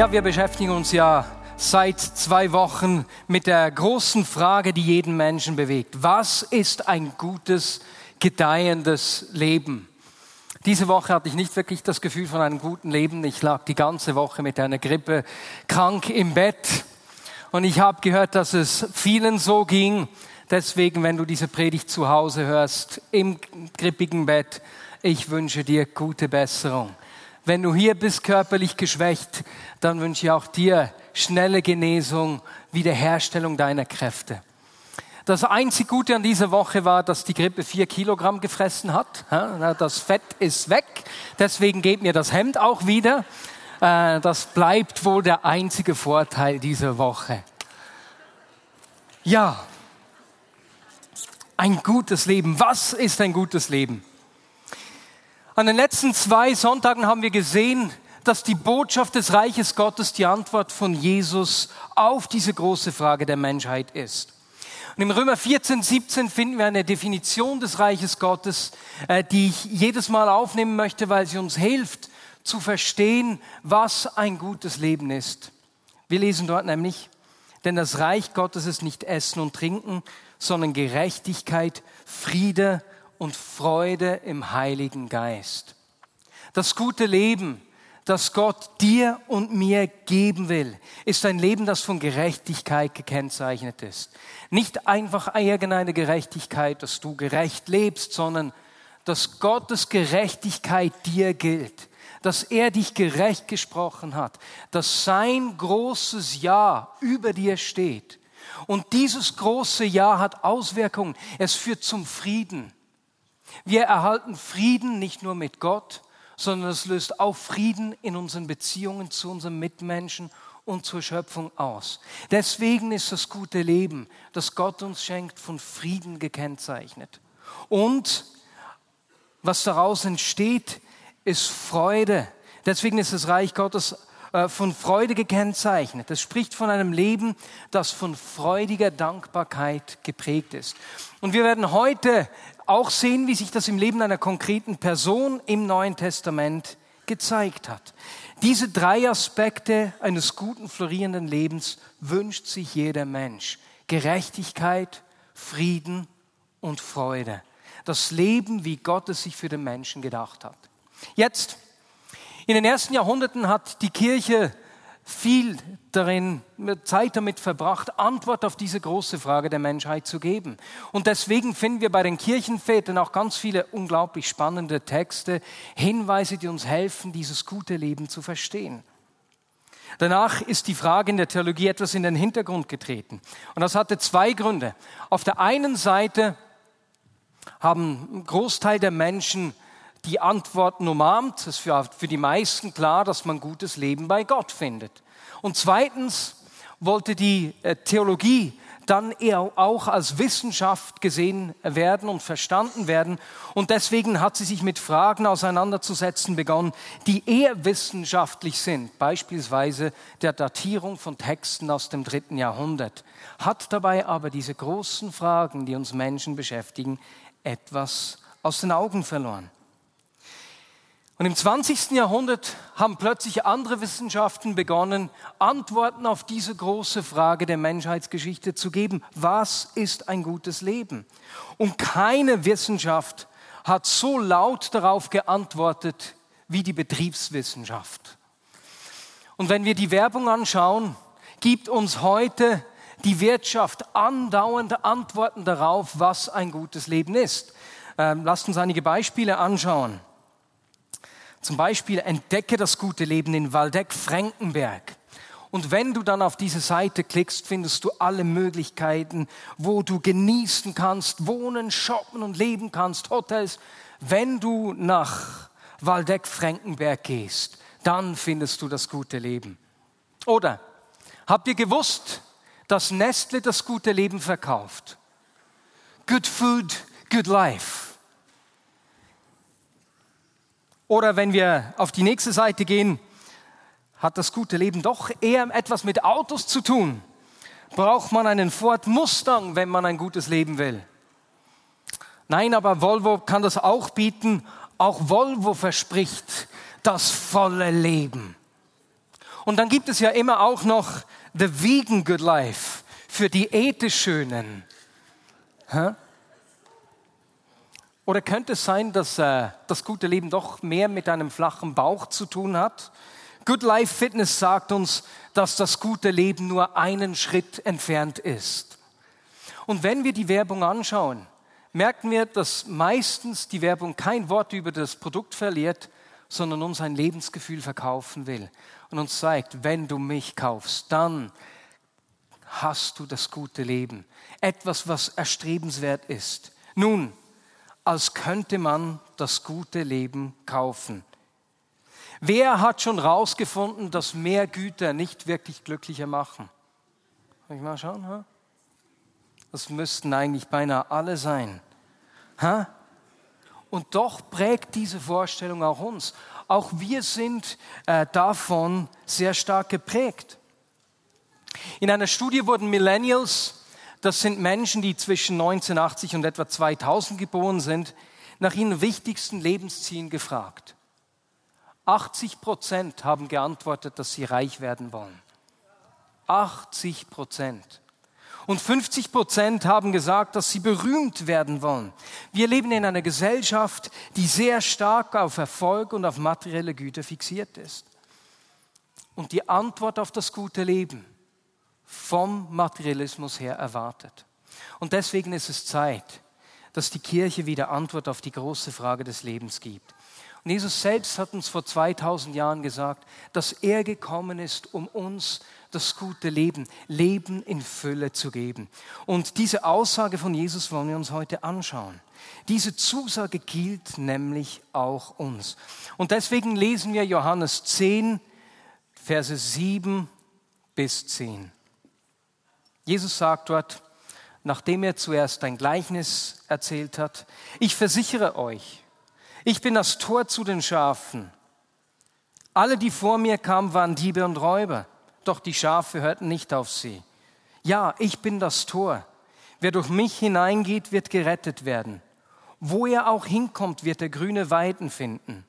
Ja, wir beschäftigen uns ja seit zwei Wochen mit der großen Frage, die jeden Menschen bewegt. Was ist ein gutes, gedeihendes Leben? Diese Woche hatte ich nicht wirklich das Gefühl von einem guten Leben. Ich lag die ganze Woche mit einer Grippe krank im Bett. Und ich habe gehört, dass es vielen so ging. Deswegen, wenn du diese Predigt zu Hause hörst, im grippigen Bett, ich wünsche dir gute Besserung. Wenn du hier bist, körperlich geschwächt, dann wünsche ich auch dir schnelle Genesung, Wiederherstellung deiner Kräfte. Das einzig Gute an dieser Woche war, dass die Grippe vier Kilogramm gefressen hat. Das Fett ist weg, deswegen geht mir das Hemd auch wieder. Äh, das bleibt wohl der einzige Vorteil dieser Woche. Ja, ein gutes Leben. Was ist ein gutes Leben? An den letzten zwei Sonntagen haben wir gesehen, dass die Botschaft des Reiches Gottes die Antwort von Jesus auf diese große Frage der Menschheit ist. Und im Römer 14, 17 finden wir eine Definition des Reiches Gottes, äh, die ich jedes Mal aufnehmen möchte, weil sie uns hilft zu verstehen, was ein gutes Leben ist. Wir lesen dort nämlich, denn das Reich Gottes ist nicht Essen und Trinken, sondern Gerechtigkeit, Friede und Freude im Heiligen Geist. Das gute Leben, das Gott dir und mir geben will, ist ein Leben, das von Gerechtigkeit gekennzeichnet ist. Nicht einfach irgendeine Gerechtigkeit, dass du gerecht lebst, sondern dass Gottes Gerechtigkeit dir gilt, dass er dich gerecht gesprochen hat, dass sein großes Ja über dir steht. Und dieses große Ja hat Auswirkungen. Es führt zum Frieden. Wir erhalten Frieden nicht nur mit Gott, sondern es löst auch Frieden in unseren Beziehungen zu unseren Mitmenschen und zur Schöpfung aus. Deswegen ist das gute Leben, das Gott uns schenkt, von Frieden gekennzeichnet. Und was daraus entsteht, ist Freude. Deswegen ist das Reich Gottes von Freude gekennzeichnet. Es spricht von einem Leben, das von freudiger Dankbarkeit geprägt ist. Und wir werden heute auch sehen, wie sich das im Leben einer konkreten Person im Neuen Testament gezeigt hat. Diese drei Aspekte eines guten, florierenden Lebens wünscht sich jeder Mensch. Gerechtigkeit, Frieden und Freude. Das Leben, wie Gott es sich für den Menschen gedacht hat. Jetzt in den ersten Jahrhunderten hat die Kirche viel darin, Zeit damit verbracht, Antwort auf diese große Frage der Menschheit zu geben. Und deswegen finden wir bei den Kirchenvätern auch ganz viele unglaublich spannende Texte, Hinweise, die uns helfen, dieses gute Leben zu verstehen. Danach ist die Frage in der Theologie etwas in den Hintergrund getreten. Und das hatte zwei Gründe. Auf der einen Seite haben ein Großteil der Menschen die Antworten umarmt. Es ist für, für die meisten klar, dass man gutes Leben bei Gott findet. Und zweitens wollte die äh, Theologie dann eher auch als Wissenschaft gesehen werden und verstanden werden. Und deswegen hat sie sich mit Fragen auseinanderzusetzen begonnen, die eher wissenschaftlich sind, beispielsweise der Datierung von Texten aus dem dritten Jahrhundert, hat dabei aber diese großen Fragen, die uns Menschen beschäftigen, etwas aus den Augen verloren. Und im 20. Jahrhundert haben plötzlich andere Wissenschaften begonnen, Antworten auf diese große Frage der Menschheitsgeschichte zu geben. Was ist ein gutes Leben? Und keine Wissenschaft hat so laut darauf geantwortet wie die Betriebswissenschaft. Und wenn wir die Werbung anschauen, gibt uns heute die Wirtschaft andauernde Antworten darauf, was ein gutes Leben ist. Ähm, lasst uns einige Beispiele anschauen. Zum Beispiel entdecke das gute Leben in Waldeck-Frankenberg. Und wenn du dann auf diese Seite klickst, findest du alle Möglichkeiten, wo du genießen kannst, wohnen, shoppen und leben kannst, Hotels. Wenn du nach Waldeck-Frankenberg gehst, dann findest du das gute Leben. Oder habt ihr gewusst, dass Nestle das gute Leben verkauft? Good food, good life. Oder wenn wir auf die nächste Seite gehen, hat das gute Leben doch eher etwas mit Autos zu tun. Braucht man einen Ford Mustang, wenn man ein gutes Leben will? Nein, aber Volvo kann das auch bieten. Auch Volvo verspricht das volle Leben. Und dann gibt es ja immer auch noch The Vegan Good Life für die Schönen. Hä? Oder könnte es sein, dass äh, das gute Leben doch mehr mit einem flachen Bauch zu tun hat? Good Life Fitness sagt uns, dass das gute Leben nur einen Schritt entfernt ist. Und wenn wir die Werbung anschauen, merken wir, dass meistens die Werbung kein Wort über das Produkt verliert, sondern uns ein Lebensgefühl verkaufen will und uns zeigt, wenn du mich kaufst, dann hast du das gute Leben. Etwas, was erstrebenswert ist. Nun, als könnte man das gute Leben kaufen. Wer hat schon rausgefunden, dass mehr Güter nicht wirklich glücklicher machen? Kann ich mal schauen? Ha? Das müssten eigentlich beinahe alle sein. Ha? Und doch prägt diese Vorstellung auch uns. Auch wir sind äh, davon sehr stark geprägt. In einer Studie wurden Millennials das sind Menschen, die zwischen 1980 und etwa 2000 geboren sind, nach ihren wichtigsten Lebenszielen gefragt. 80 Prozent haben geantwortet, dass sie reich werden wollen. 80 Prozent. Und 50 Prozent haben gesagt, dass sie berühmt werden wollen. Wir leben in einer Gesellschaft, die sehr stark auf Erfolg und auf materielle Güter fixiert ist. Und die Antwort auf das gute Leben vom Materialismus her erwartet. Und deswegen ist es Zeit, dass die Kirche wieder Antwort auf die große Frage des Lebens gibt. Und Jesus selbst hat uns vor 2000 Jahren gesagt, dass er gekommen ist, um uns das gute Leben, Leben in Fülle zu geben. Und diese Aussage von Jesus wollen wir uns heute anschauen. Diese Zusage gilt nämlich auch uns. Und deswegen lesen wir Johannes 10, Verse 7 bis 10. Jesus sagt dort, nachdem er zuerst ein Gleichnis erzählt hat, ich versichere euch, ich bin das Tor zu den Schafen. Alle, die vor mir kamen, waren Diebe und Räuber, doch die Schafe hörten nicht auf sie. Ja, ich bin das Tor. Wer durch mich hineingeht, wird gerettet werden. Wo er auch hinkommt, wird er grüne Weiden finden.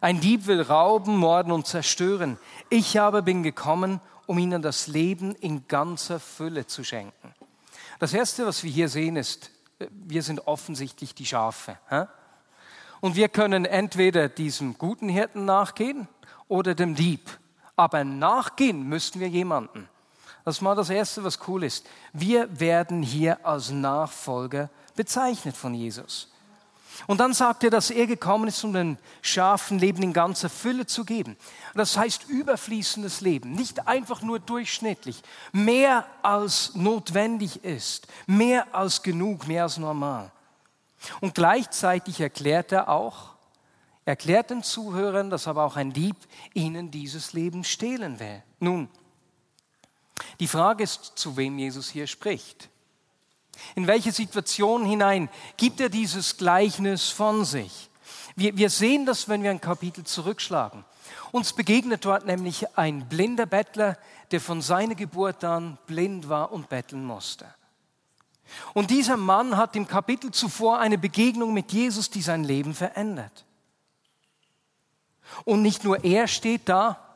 Ein Dieb will rauben, morden und zerstören. Ich aber bin gekommen, um ihnen das Leben in ganzer Fülle zu schenken. Das Erste, was wir hier sehen, ist, wir sind offensichtlich die Schafe. Und wir können entweder diesem guten Hirten nachgehen oder dem Dieb. Aber nachgehen müssten wir jemanden. Das ist mal das Erste, was cool ist. Wir werden hier als Nachfolger bezeichnet von Jesus. Und dann sagt er, dass er gekommen ist, um den Schafen Leben in ganzer Fülle zu geben. Das heißt überfließendes Leben, nicht einfach nur durchschnittlich, mehr als notwendig ist, mehr als genug, mehr als normal. Und gleichzeitig erklärt er auch, erklärt den Zuhörern, dass aber auch ein Dieb ihnen dieses Leben stehlen will. Nun, die Frage ist, zu wem Jesus hier spricht. In welche Situation hinein gibt er dieses Gleichnis von sich? Wir, wir sehen das, wenn wir ein Kapitel zurückschlagen. Uns begegnet dort nämlich ein blinder Bettler, der von seiner Geburt an blind war und betteln musste. Und dieser Mann hat im Kapitel zuvor eine Begegnung mit Jesus, die sein Leben verändert. Und nicht nur er steht da,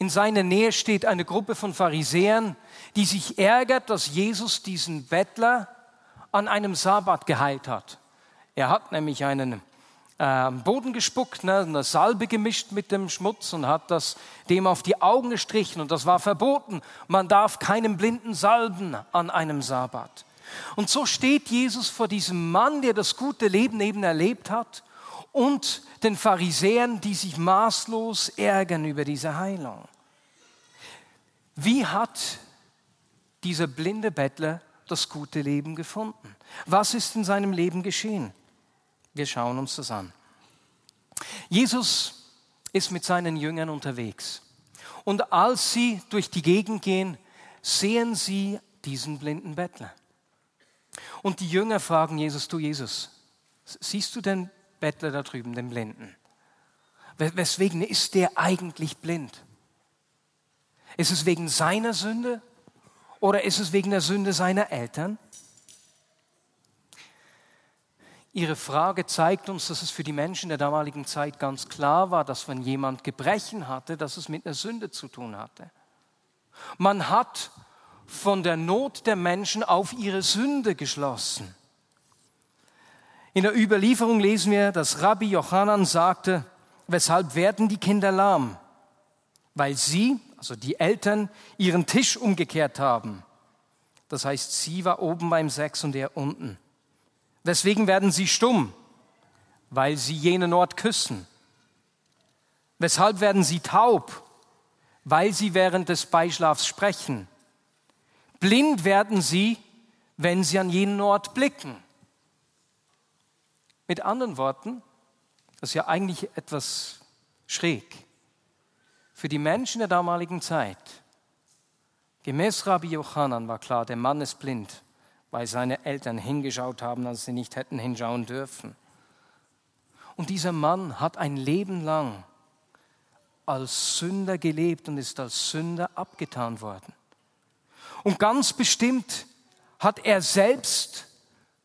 in seiner Nähe steht eine Gruppe von Pharisäern, die sich ärgert, dass Jesus diesen Bettler an einem Sabbat geheilt hat. Er hat nämlich einen äh, Boden gespuckt, ne, eine Salbe gemischt mit dem Schmutz und hat das dem auf die Augen gestrichen und das war verboten. Man darf keinen Blinden salben an einem Sabbat. Und so steht Jesus vor diesem Mann, der das gute Leben eben erlebt hat und den Pharisäern, die sich maßlos ärgern über diese Heilung. Wie hat dieser blinde Bettler das gute Leben gefunden? Was ist in seinem Leben geschehen? Wir schauen uns das an. Jesus ist mit seinen Jüngern unterwegs. Und als sie durch die Gegend gehen, sehen sie diesen blinden Bettler. Und die Jünger fragen Jesus, du Jesus, siehst du den Bettler da drüben, den Blinden? Weswegen ist der eigentlich blind? Ist es wegen seiner Sünde oder ist es wegen der Sünde seiner Eltern? Ihre Frage zeigt uns, dass es für die Menschen der damaligen Zeit ganz klar war, dass wenn jemand Gebrechen hatte, dass es mit einer Sünde zu tun hatte. Man hat von der Not der Menschen auf ihre Sünde geschlossen. In der Überlieferung lesen wir, dass Rabbi Jochanan sagte, weshalb werden die Kinder lahm? Weil sie, also die Eltern, ihren Tisch umgekehrt haben. Das heißt, sie war oben beim Sex und er unten. Weswegen werden sie stumm? Weil sie jenen Ort küssen. Weshalb werden sie taub? Weil sie während des Beischlafs sprechen. Blind werden sie, wenn sie an jenen Ort blicken. Mit anderen Worten, das ist ja eigentlich etwas schräg. Für die Menschen der damaligen Zeit, gemäß Rabbi Jochanan war klar, der Mann ist blind weil seine Eltern hingeschaut haben, als sie nicht hätten hinschauen dürfen. Und dieser Mann hat ein Leben lang als Sünder gelebt und ist als Sünder abgetan worden. Und ganz bestimmt hat er selbst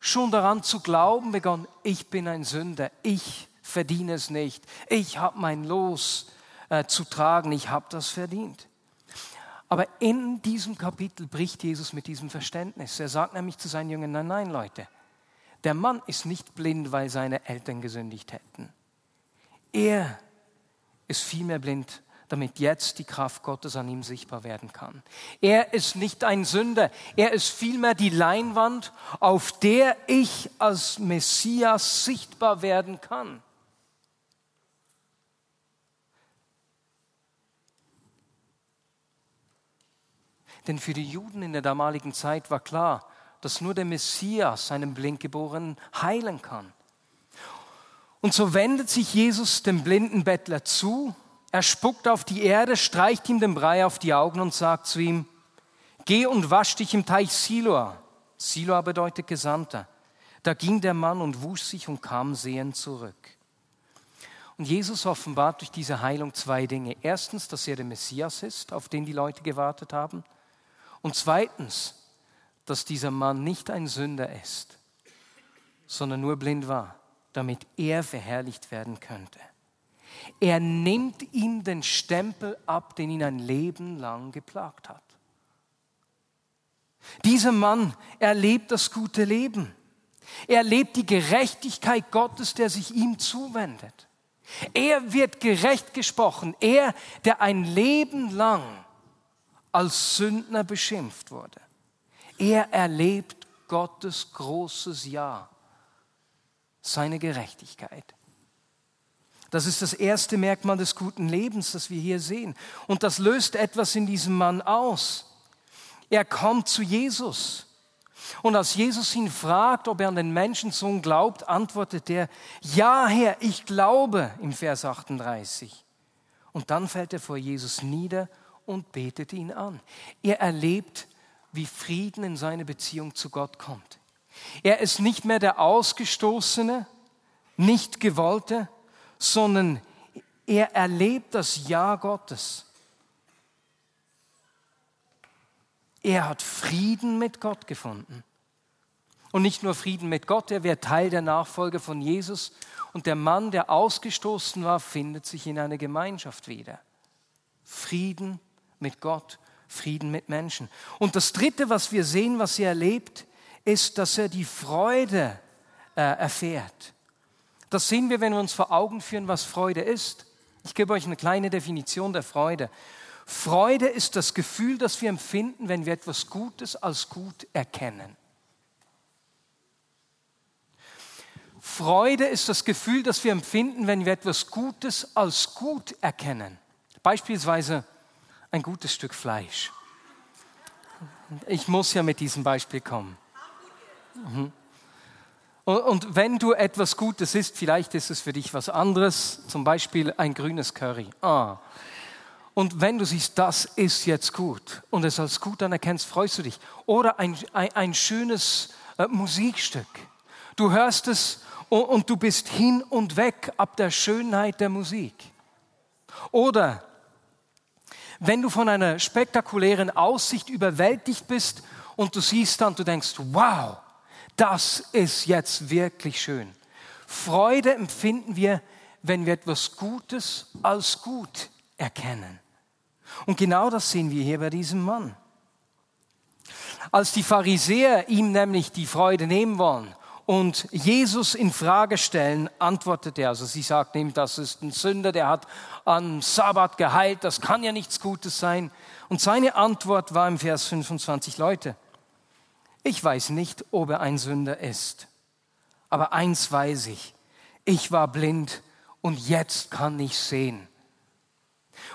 schon daran zu glauben begonnen, ich bin ein Sünder, ich verdiene es nicht, ich habe mein Los äh, zu tragen, ich habe das verdient. Aber in diesem Kapitel bricht Jesus mit diesem Verständnis. Er sagt nämlich zu seinen Jüngern, nein, nein, Leute, der Mann ist nicht blind, weil seine Eltern gesündigt hätten. Er ist vielmehr blind, damit jetzt die Kraft Gottes an ihm sichtbar werden kann. Er ist nicht ein Sünder, er ist vielmehr die Leinwand, auf der ich als Messias sichtbar werden kann. Denn für die Juden in der damaligen Zeit war klar, dass nur der Messias seinen Blindgeborenen heilen kann. Und so wendet sich Jesus dem blinden Bettler zu, er spuckt auf die Erde, streicht ihm den Brei auf die Augen und sagt zu ihm, geh und wasch dich im Teich Siloa. Siloa bedeutet Gesandter. Da ging der Mann und wusch sich und kam sehend zurück. Und Jesus offenbart durch diese Heilung zwei Dinge. Erstens, dass er der Messias ist, auf den die Leute gewartet haben. Und zweitens, dass dieser Mann nicht ein Sünder ist, sondern nur blind war, damit er verherrlicht werden könnte. Er nimmt ihm den Stempel ab, den ihn ein Leben lang geplagt hat. Dieser Mann erlebt das gute Leben. Er erlebt die Gerechtigkeit Gottes, der sich ihm zuwendet. Er wird gerecht gesprochen. Er, der ein Leben lang als Sündner beschimpft wurde. Er erlebt Gottes großes Ja, seine Gerechtigkeit. Das ist das erste Merkmal des guten Lebens, das wir hier sehen. Und das löst etwas in diesem Mann aus. Er kommt zu Jesus. Und als Jesus ihn fragt, ob er an den Menschensohn glaubt, antwortet er, ja Herr, ich glaube im Vers 38. Und dann fällt er vor Jesus nieder und betet ihn an. Er erlebt, wie Frieden in seine Beziehung zu Gott kommt. Er ist nicht mehr der Ausgestoßene, nicht Gewollte, sondern er erlebt das Ja Gottes. Er hat Frieden mit Gott gefunden. Und nicht nur Frieden mit Gott, er wird Teil der Nachfolge von Jesus. Und der Mann, der ausgestoßen war, findet sich in einer Gemeinschaft wieder. Frieden mit Gott, Frieden mit Menschen. Und das Dritte, was wir sehen, was er erlebt, ist, dass er die Freude äh, erfährt. Das sehen wir, wenn wir uns vor Augen führen, was Freude ist. Ich gebe euch eine kleine Definition der Freude. Freude ist das Gefühl, das wir empfinden, wenn wir etwas Gutes als gut erkennen. Freude ist das Gefühl, das wir empfinden, wenn wir etwas Gutes als gut erkennen. Beispielsweise ein gutes Stück Fleisch. Ich muss ja mit diesem Beispiel kommen. Mhm. Und wenn du etwas Gutes isst, vielleicht ist es für dich was anderes, zum Beispiel ein grünes Curry. Ah. Und wenn du siehst, das ist jetzt gut und es als gut anerkennst, freust du dich. Oder ein, ein, ein schönes äh, Musikstück. Du hörst es und, und du bist hin und weg ab der Schönheit der Musik. Oder wenn du von einer spektakulären Aussicht überwältigt bist und du siehst dann, du denkst, wow, das ist jetzt wirklich schön. Freude empfinden wir, wenn wir etwas Gutes als gut erkennen. Und genau das sehen wir hier bei diesem Mann. Als die Pharisäer ihm nämlich die Freude nehmen wollen und Jesus in Frage stellen, antwortet er, also sie sagt ihm, das ist ein Sünder, der hat am Sabbat geheilt, das kann ja nichts Gutes sein. Und seine Antwort war im Vers 25, Leute, ich weiß nicht, ob er ein Sünder ist, aber eins weiß ich, ich war blind und jetzt kann ich sehen.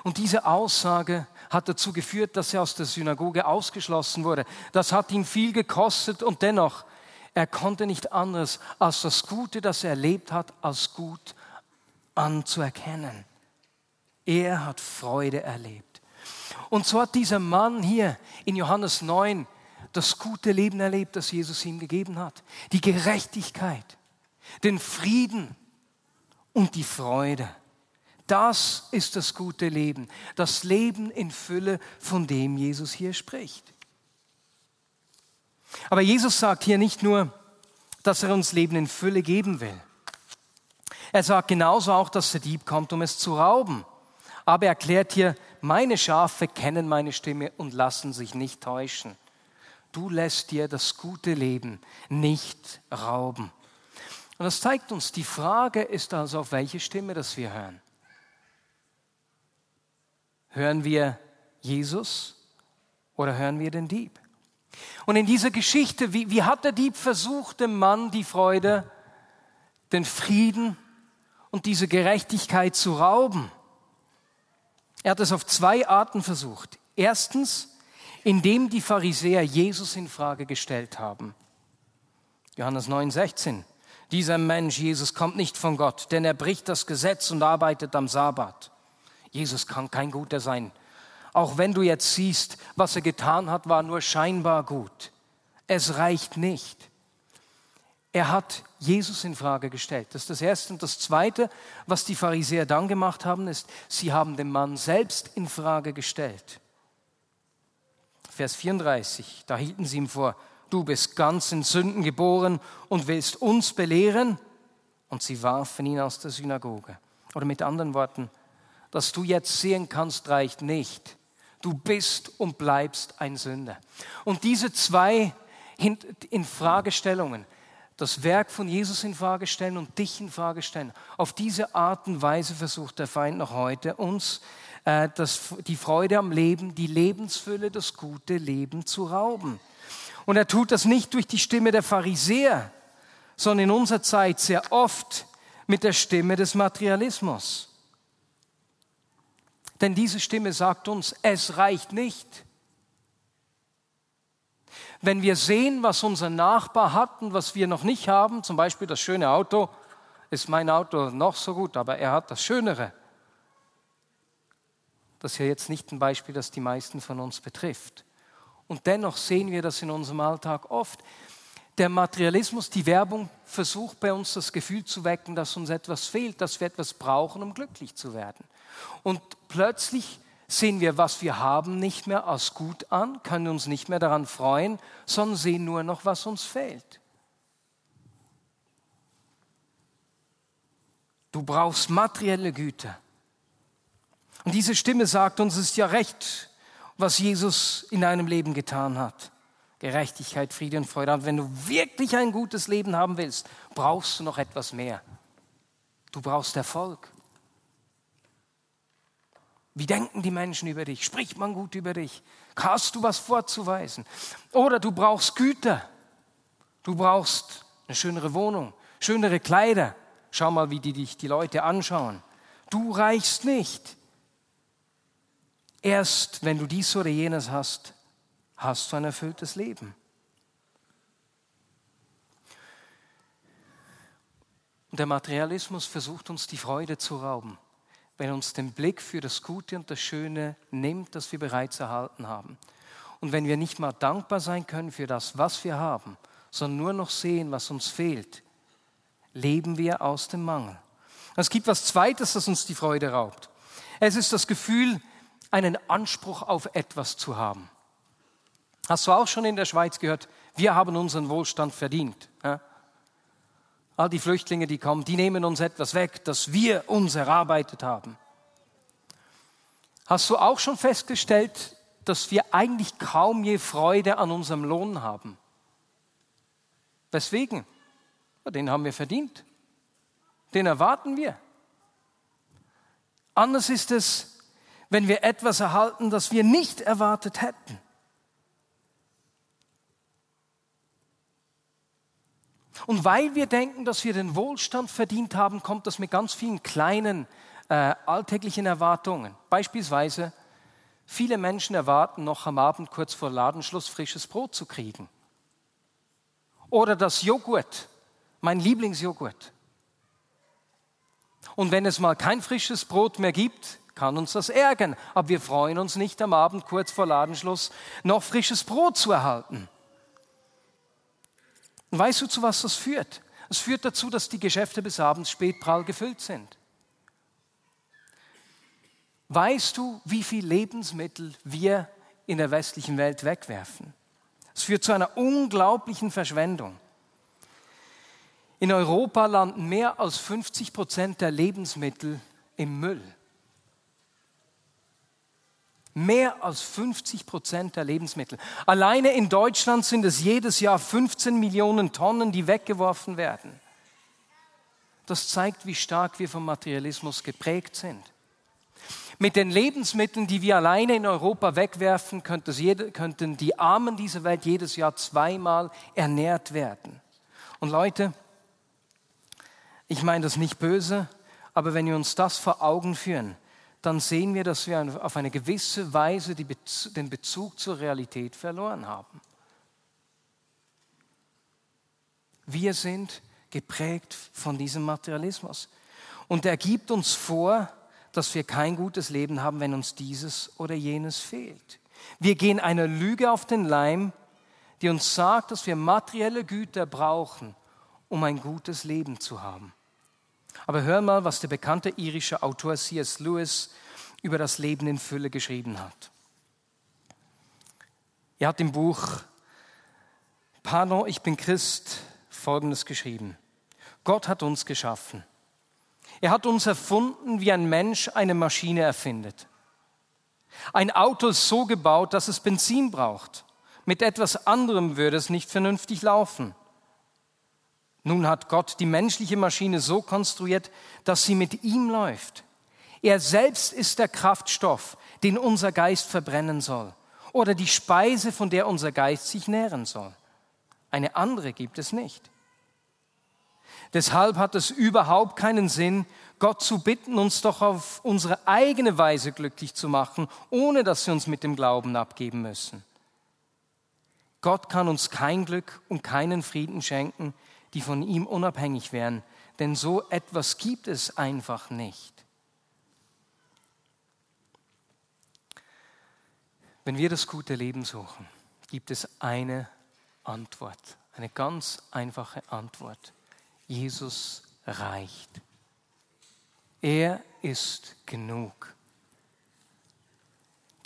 Und diese Aussage hat dazu geführt, dass er aus der Synagoge ausgeschlossen wurde. Das hat ihn viel gekostet und dennoch, er konnte nicht anders, als das Gute, das er erlebt hat, als gut anzuerkennen. Er hat Freude erlebt. Und so hat dieser Mann hier in Johannes 9 das gute Leben erlebt, das Jesus ihm gegeben hat. Die Gerechtigkeit, den Frieden und die Freude. Das ist das gute Leben, das Leben in Fülle, von dem Jesus hier spricht. Aber Jesus sagt hier nicht nur, dass er uns Leben in Fülle geben will. Er sagt genauso auch, dass der Dieb kommt, um es zu rauben. Aber er erklärt hier, meine Schafe kennen meine Stimme und lassen sich nicht täuschen. Du lässt dir das gute Leben nicht rauben. Und das zeigt uns, die Frage ist also, auf welche Stimme das wir hören. Hören wir Jesus oder hören wir den Dieb? Und in dieser Geschichte, wie, wie hat der Dieb versucht, dem Mann die Freude, den Frieden und diese Gerechtigkeit zu rauben? Er hat es auf zwei Arten versucht. Erstens, indem die Pharisäer Jesus in Frage gestellt haben. Johannes 9, 16. Dieser Mensch, Jesus, kommt nicht von Gott, denn er bricht das Gesetz und arbeitet am Sabbat. Jesus kann kein Guter sein. Auch wenn du jetzt siehst, was er getan hat, war nur scheinbar gut. Es reicht nicht. Er hat Jesus in Frage gestellt. Das ist das Erste. Und das Zweite, was die Pharisäer dann gemacht haben, ist, sie haben den Mann selbst in Frage gestellt. Vers 34, da hielten sie ihm vor, du bist ganz in Sünden geboren und willst uns belehren. Und sie warfen ihn aus der Synagoge. Oder mit anderen Worten, dass du jetzt sehen kannst, reicht nicht. Du bist und bleibst ein Sünder. Und diese zwei Infragestellungen, das Werk von Jesus in Frage stellen und dich in Frage stellen, auf diese Art und Weise versucht der Feind noch heute uns das, die Freude am Leben, die Lebensfülle, das gute Leben zu rauben. Und er tut das nicht durch die Stimme der Pharisäer, sondern in unserer Zeit sehr oft mit der Stimme des Materialismus. Denn diese Stimme sagt uns, es reicht nicht. Wenn wir sehen, was unser Nachbar hat und was wir noch nicht haben, zum Beispiel das schöne Auto, ist mein Auto noch so gut, aber er hat das Schönere. Das ist ja jetzt nicht ein Beispiel, das die meisten von uns betrifft. Und dennoch sehen wir das in unserem Alltag oft. Der Materialismus, die Werbung versucht bei uns das Gefühl zu wecken, dass uns etwas fehlt, dass wir etwas brauchen, um glücklich zu werden. Und plötzlich sehen wir, was wir haben, nicht mehr als gut an, können uns nicht mehr daran freuen, sondern sehen nur noch, was uns fehlt. Du brauchst materielle Güter. Und diese Stimme sagt uns, es ist ja recht, was Jesus in deinem Leben getan hat. Gerechtigkeit, Friede und Freude. Und wenn du wirklich ein gutes Leben haben willst, brauchst du noch etwas mehr. Du brauchst Erfolg. Wie denken die Menschen über dich? Spricht man gut über dich? Hast du was vorzuweisen? Oder du brauchst Güter. Du brauchst eine schönere Wohnung, schönere Kleider. Schau mal, wie die dich die Leute anschauen. Du reichst nicht. Erst wenn du dies oder jenes hast, hast du ein erfülltes Leben. Und der Materialismus versucht uns die Freude zu rauben. wenn uns den Blick für das Gute und das Schöne nimmt, das wir bereits erhalten haben. Und wenn wir nicht mal dankbar sein können für das, was wir haben, sondern nur noch sehen, was uns fehlt, leben wir aus dem Mangel. Es gibt was Zweites, das uns die Freude raubt. Es ist das Gefühl, einen Anspruch auf etwas zu haben. Hast du auch schon in der Schweiz gehört, wir haben unseren Wohlstand verdient. Ja? all die Flüchtlinge, die kommen, die nehmen uns etwas weg, das wir uns erarbeitet haben. Hast du auch schon festgestellt, dass wir eigentlich kaum je Freude an unserem Lohn haben? Weswegen? Den haben wir verdient. Den erwarten wir. Anders ist es, wenn wir etwas erhalten, das wir nicht erwartet hätten. Und weil wir denken, dass wir den Wohlstand verdient haben, kommt das mit ganz vielen kleinen äh, alltäglichen Erwartungen. Beispielsweise, viele Menschen erwarten noch am Abend kurz vor Ladenschluss frisches Brot zu kriegen. Oder das Joghurt, mein Lieblingsjoghurt. Und wenn es mal kein frisches Brot mehr gibt, kann uns das ärgern. Aber wir freuen uns nicht am Abend kurz vor Ladenschluss noch frisches Brot zu erhalten. Und weißt du, zu was das führt? Es führt dazu, dass die Geschäfte bis abends spät prall gefüllt sind. Weißt du, wie viel Lebensmittel wir in der westlichen Welt wegwerfen? Es führt zu einer unglaublichen Verschwendung. In Europa landen mehr als 50 Prozent der Lebensmittel im Müll. Mehr als 50 Prozent der Lebensmittel. Alleine in Deutschland sind es jedes Jahr 15 Millionen Tonnen, die weggeworfen werden. Das zeigt, wie stark wir vom Materialismus geprägt sind. Mit den Lebensmitteln, die wir alleine in Europa wegwerfen, könnten die Armen dieser Welt jedes Jahr zweimal ernährt werden. Und Leute, ich meine das nicht böse, aber wenn wir uns das vor Augen führen, dann sehen wir, dass wir auf eine gewisse Weise den Bezug zur Realität verloren haben. Wir sind geprägt von diesem Materialismus. Und er gibt uns vor, dass wir kein gutes Leben haben, wenn uns dieses oder jenes fehlt. Wir gehen einer Lüge auf den Leim, die uns sagt, dass wir materielle Güter brauchen, um ein gutes Leben zu haben. Aber hör mal, was der bekannte irische Autor C.S. Lewis über das Leben in Fülle geschrieben hat. Er hat im Buch Pardon, ich bin Christ Folgendes geschrieben. Gott hat uns geschaffen. Er hat uns erfunden, wie ein Mensch eine Maschine erfindet. Ein Auto ist so gebaut, dass es Benzin braucht. Mit etwas anderem würde es nicht vernünftig laufen. Nun hat Gott die menschliche Maschine so konstruiert, dass sie mit ihm läuft. Er selbst ist der Kraftstoff, den unser Geist verbrennen soll, oder die Speise, von der unser Geist sich nähren soll. Eine andere gibt es nicht. Deshalb hat es überhaupt keinen Sinn, Gott zu bitten, uns doch auf unsere eigene Weise glücklich zu machen, ohne dass wir uns mit dem Glauben abgeben müssen. Gott kann uns kein Glück und keinen Frieden schenken, die von ihm unabhängig wären, denn so etwas gibt es einfach nicht. Wenn wir das gute Leben suchen, gibt es eine Antwort, eine ganz einfache Antwort. Jesus reicht. Er ist genug.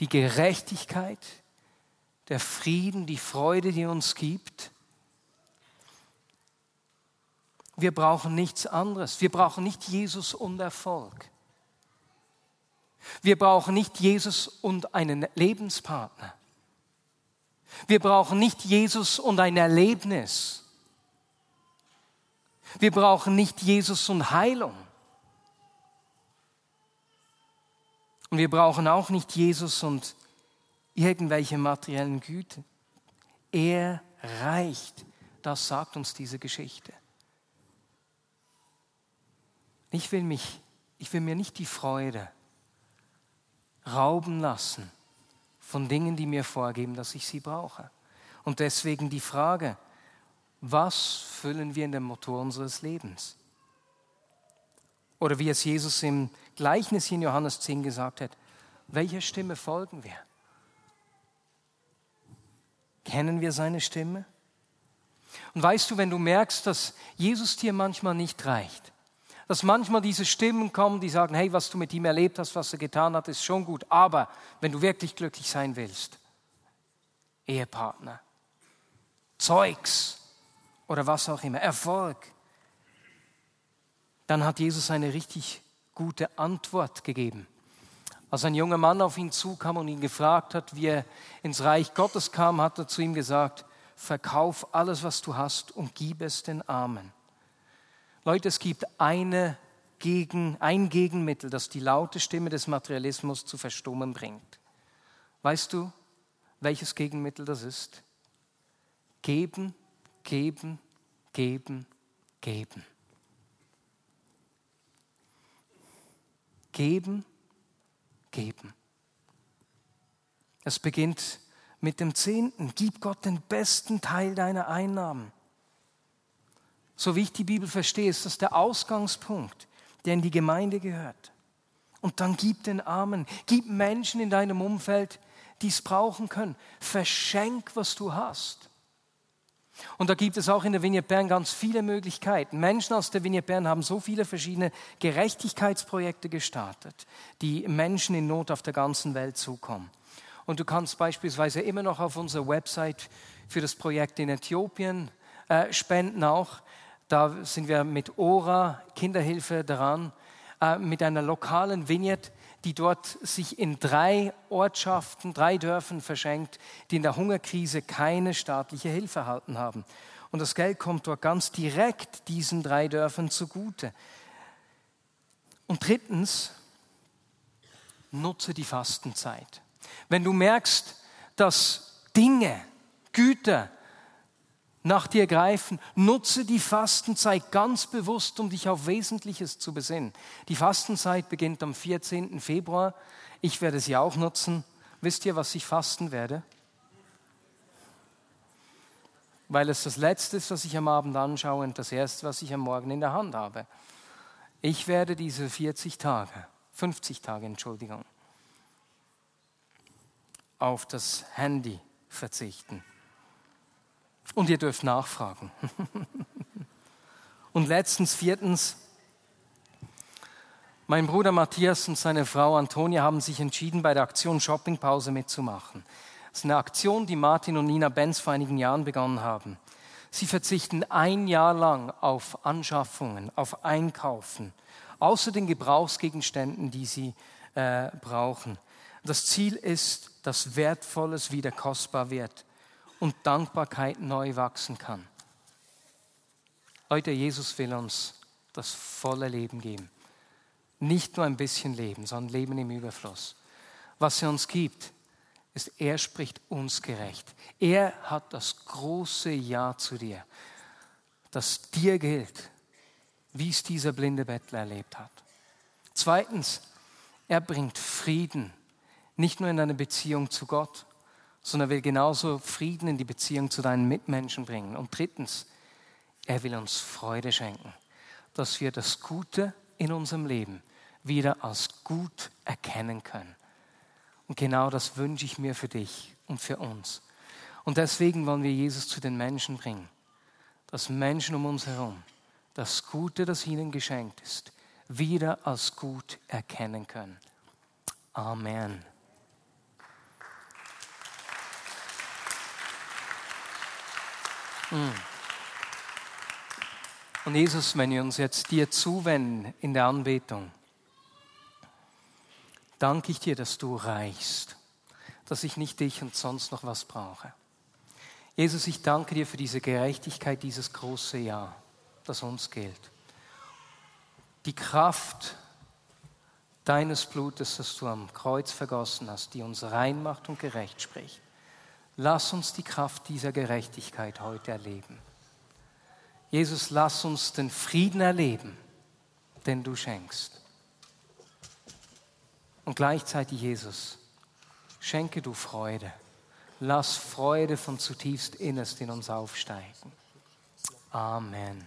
Die Gerechtigkeit, der Frieden, die Freude, die uns gibt, wir brauchen nichts anderes. Wir brauchen nicht Jesus und Erfolg. Wir brauchen nicht Jesus und einen Lebenspartner. Wir brauchen nicht Jesus und ein Erlebnis. Wir brauchen nicht Jesus und Heilung. Und wir brauchen auch nicht Jesus und irgendwelche materiellen Güter. Er reicht. Das sagt uns diese Geschichte. Ich will mich, ich will mir nicht die Freude rauben lassen von Dingen, die mir vorgeben, dass ich sie brauche. Und deswegen die Frage, was füllen wir in den Motor unseres Lebens? Oder wie es Jesus im Gleichnis in Johannes 10 gesagt hat, welcher Stimme folgen wir? Kennen wir seine Stimme? Und weißt du, wenn du merkst, dass Jesus dir manchmal nicht reicht, dass manchmal diese Stimmen kommen, die sagen, hey, was du mit ihm erlebt hast, was er getan hat, ist schon gut, aber wenn du wirklich glücklich sein willst, Ehepartner, Zeugs oder was auch immer, Erfolg, dann hat Jesus eine richtig gute Antwort gegeben. Als ein junger Mann auf ihn zukam und ihn gefragt hat, wie er ins Reich Gottes kam, hat er zu ihm gesagt, verkauf alles, was du hast und gib es den Armen. Leute, es gibt eine Gegen, ein Gegenmittel, das die laute Stimme des Materialismus zu verstummen bringt. Weißt du, welches Gegenmittel das ist? Geben, geben, geben, geben. Geben, geben. Es beginnt mit dem Zehnten. Gib Gott den besten Teil deiner Einnahmen. So wie ich die Bibel verstehe, ist das der Ausgangspunkt, der in die Gemeinde gehört. Und dann gib den Armen, gib Menschen in deinem Umfeld, die es brauchen können. Verschenk, was du hast. Und da gibt es auch in der Vignette Bern ganz viele Möglichkeiten. Menschen aus der Vignette Bern haben so viele verschiedene Gerechtigkeitsprojekte gestartet, die Menschen in Not auf der ganzen Welt zukommen. Und du kannst beispielsweise immer noch auf unserer Website für das Projekt in Äthiopien äh, spenden auch. Da sind wir mit Ora Kinderhilfe dran, äh, mit einer lokalen Vignette, die dort sich in drei Ortschaften, drei Dörfern verschenkt, die in der Hungerkrise keine staatliche Hilfe erhalten haben. Und das Geld kommt dort ganz direkt diesen drei Dörfern zugute. Und drittens, nutze die Fastenzeit. Wenn du merkst, dass Dinge, Güter, nach dir greifen. Nutze die Fastenzeit ganz bewusst, um dich auf Wesentliches zu besinnen. Die Fastenzeit beginnt am 14. Februar. Ich werde sie auch nutzen. Wisst ihr, was ich fasten werde? Weil es das Letzte ist, was ich am Abend anschaue und das Erste, was ich am Morgen in der Hand habe. Ich werde diese 40 Tage, 50 Tage, Entschuldigung, auf das Handy verzichten. Und ihr dürft nachfragen. und letztens, viertens, mein Bruder Matthias und seine Frau Antonia haben sich entschieden, bei der Aktion Shoppingpause mitzumachen. Das ist eine Aktion, die Martin und Nina Benz vor einigen Jahren begonnen haben. Sie verzichten ein Jahr lang auf Anschaffungen, auf Einkaufen, außer den Gebrauchsgegenständen, die sie äh, brauchen. Das Ziel ist, dass Wertvolles wieder kostbar wird und Dankbarkeit neu wachsen kann. Leute, Jesus will uns das volle Leben geben. Nicht nur ein bisschen Leben, sondern Leben im Überfluss. Was er uns gibt, ist, er spricht uns gerecht. Er hat das große Ja zu dir, das dir gilt, wie es dieser blinde Bettler erlebt hat. Zweitens, er bringt Frieden, nicht nur in deine Beziehung zu Gott, sondern will genauso Frieden in die Beziehung zu deinen Mitmenschen bringen. Und drittens, er will uns Freude schenken, dass wir das Gute in unserem Leben wieder als gut erkennen können. Und genau das wünsche ich mir für dich und für uns. Und deswegen wollen wir Jesus zu den Menschen bringen, dass Menschen um uns herum das Gute, das ihnen geschenkt ist, wieder als gut erkennen können. Amen. Und Jesus, wenn wir uns jetzt dir zuwenden in der Anbetung, danke ich dir, dass du reichst, dass ich nicht dich und sonst noch was brauche. Jesus, ich danke dir für diese Gerechtigkeit, dieses große Ja, das uns gilt. Die Kraft deines Blutes, das du am Kreuz vergossen hast, die uns rein macht und gerecht spricht. Lass uns die Kraft dieser Gerechtigkeit heute erleben. Jesus, lass uns den Frieden erleben, den du schenkst. Und gleichzeitig, Jesus, schenke du Freude. Lass Freude von zutiefst Innerst in uns aufsteigen. Amen.